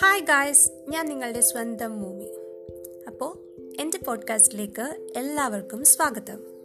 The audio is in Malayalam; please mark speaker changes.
Speaker 1: ഹായ് ഗായ്സ് ഞാൻ നിങ്ങളുടെ സ്വന്തം മൂവി. അപ്പോൾ എന്റെ പോഡ്കാസ്റ്റിലേക്ക് എല്ലാവർക്കും സ്വാഗതം.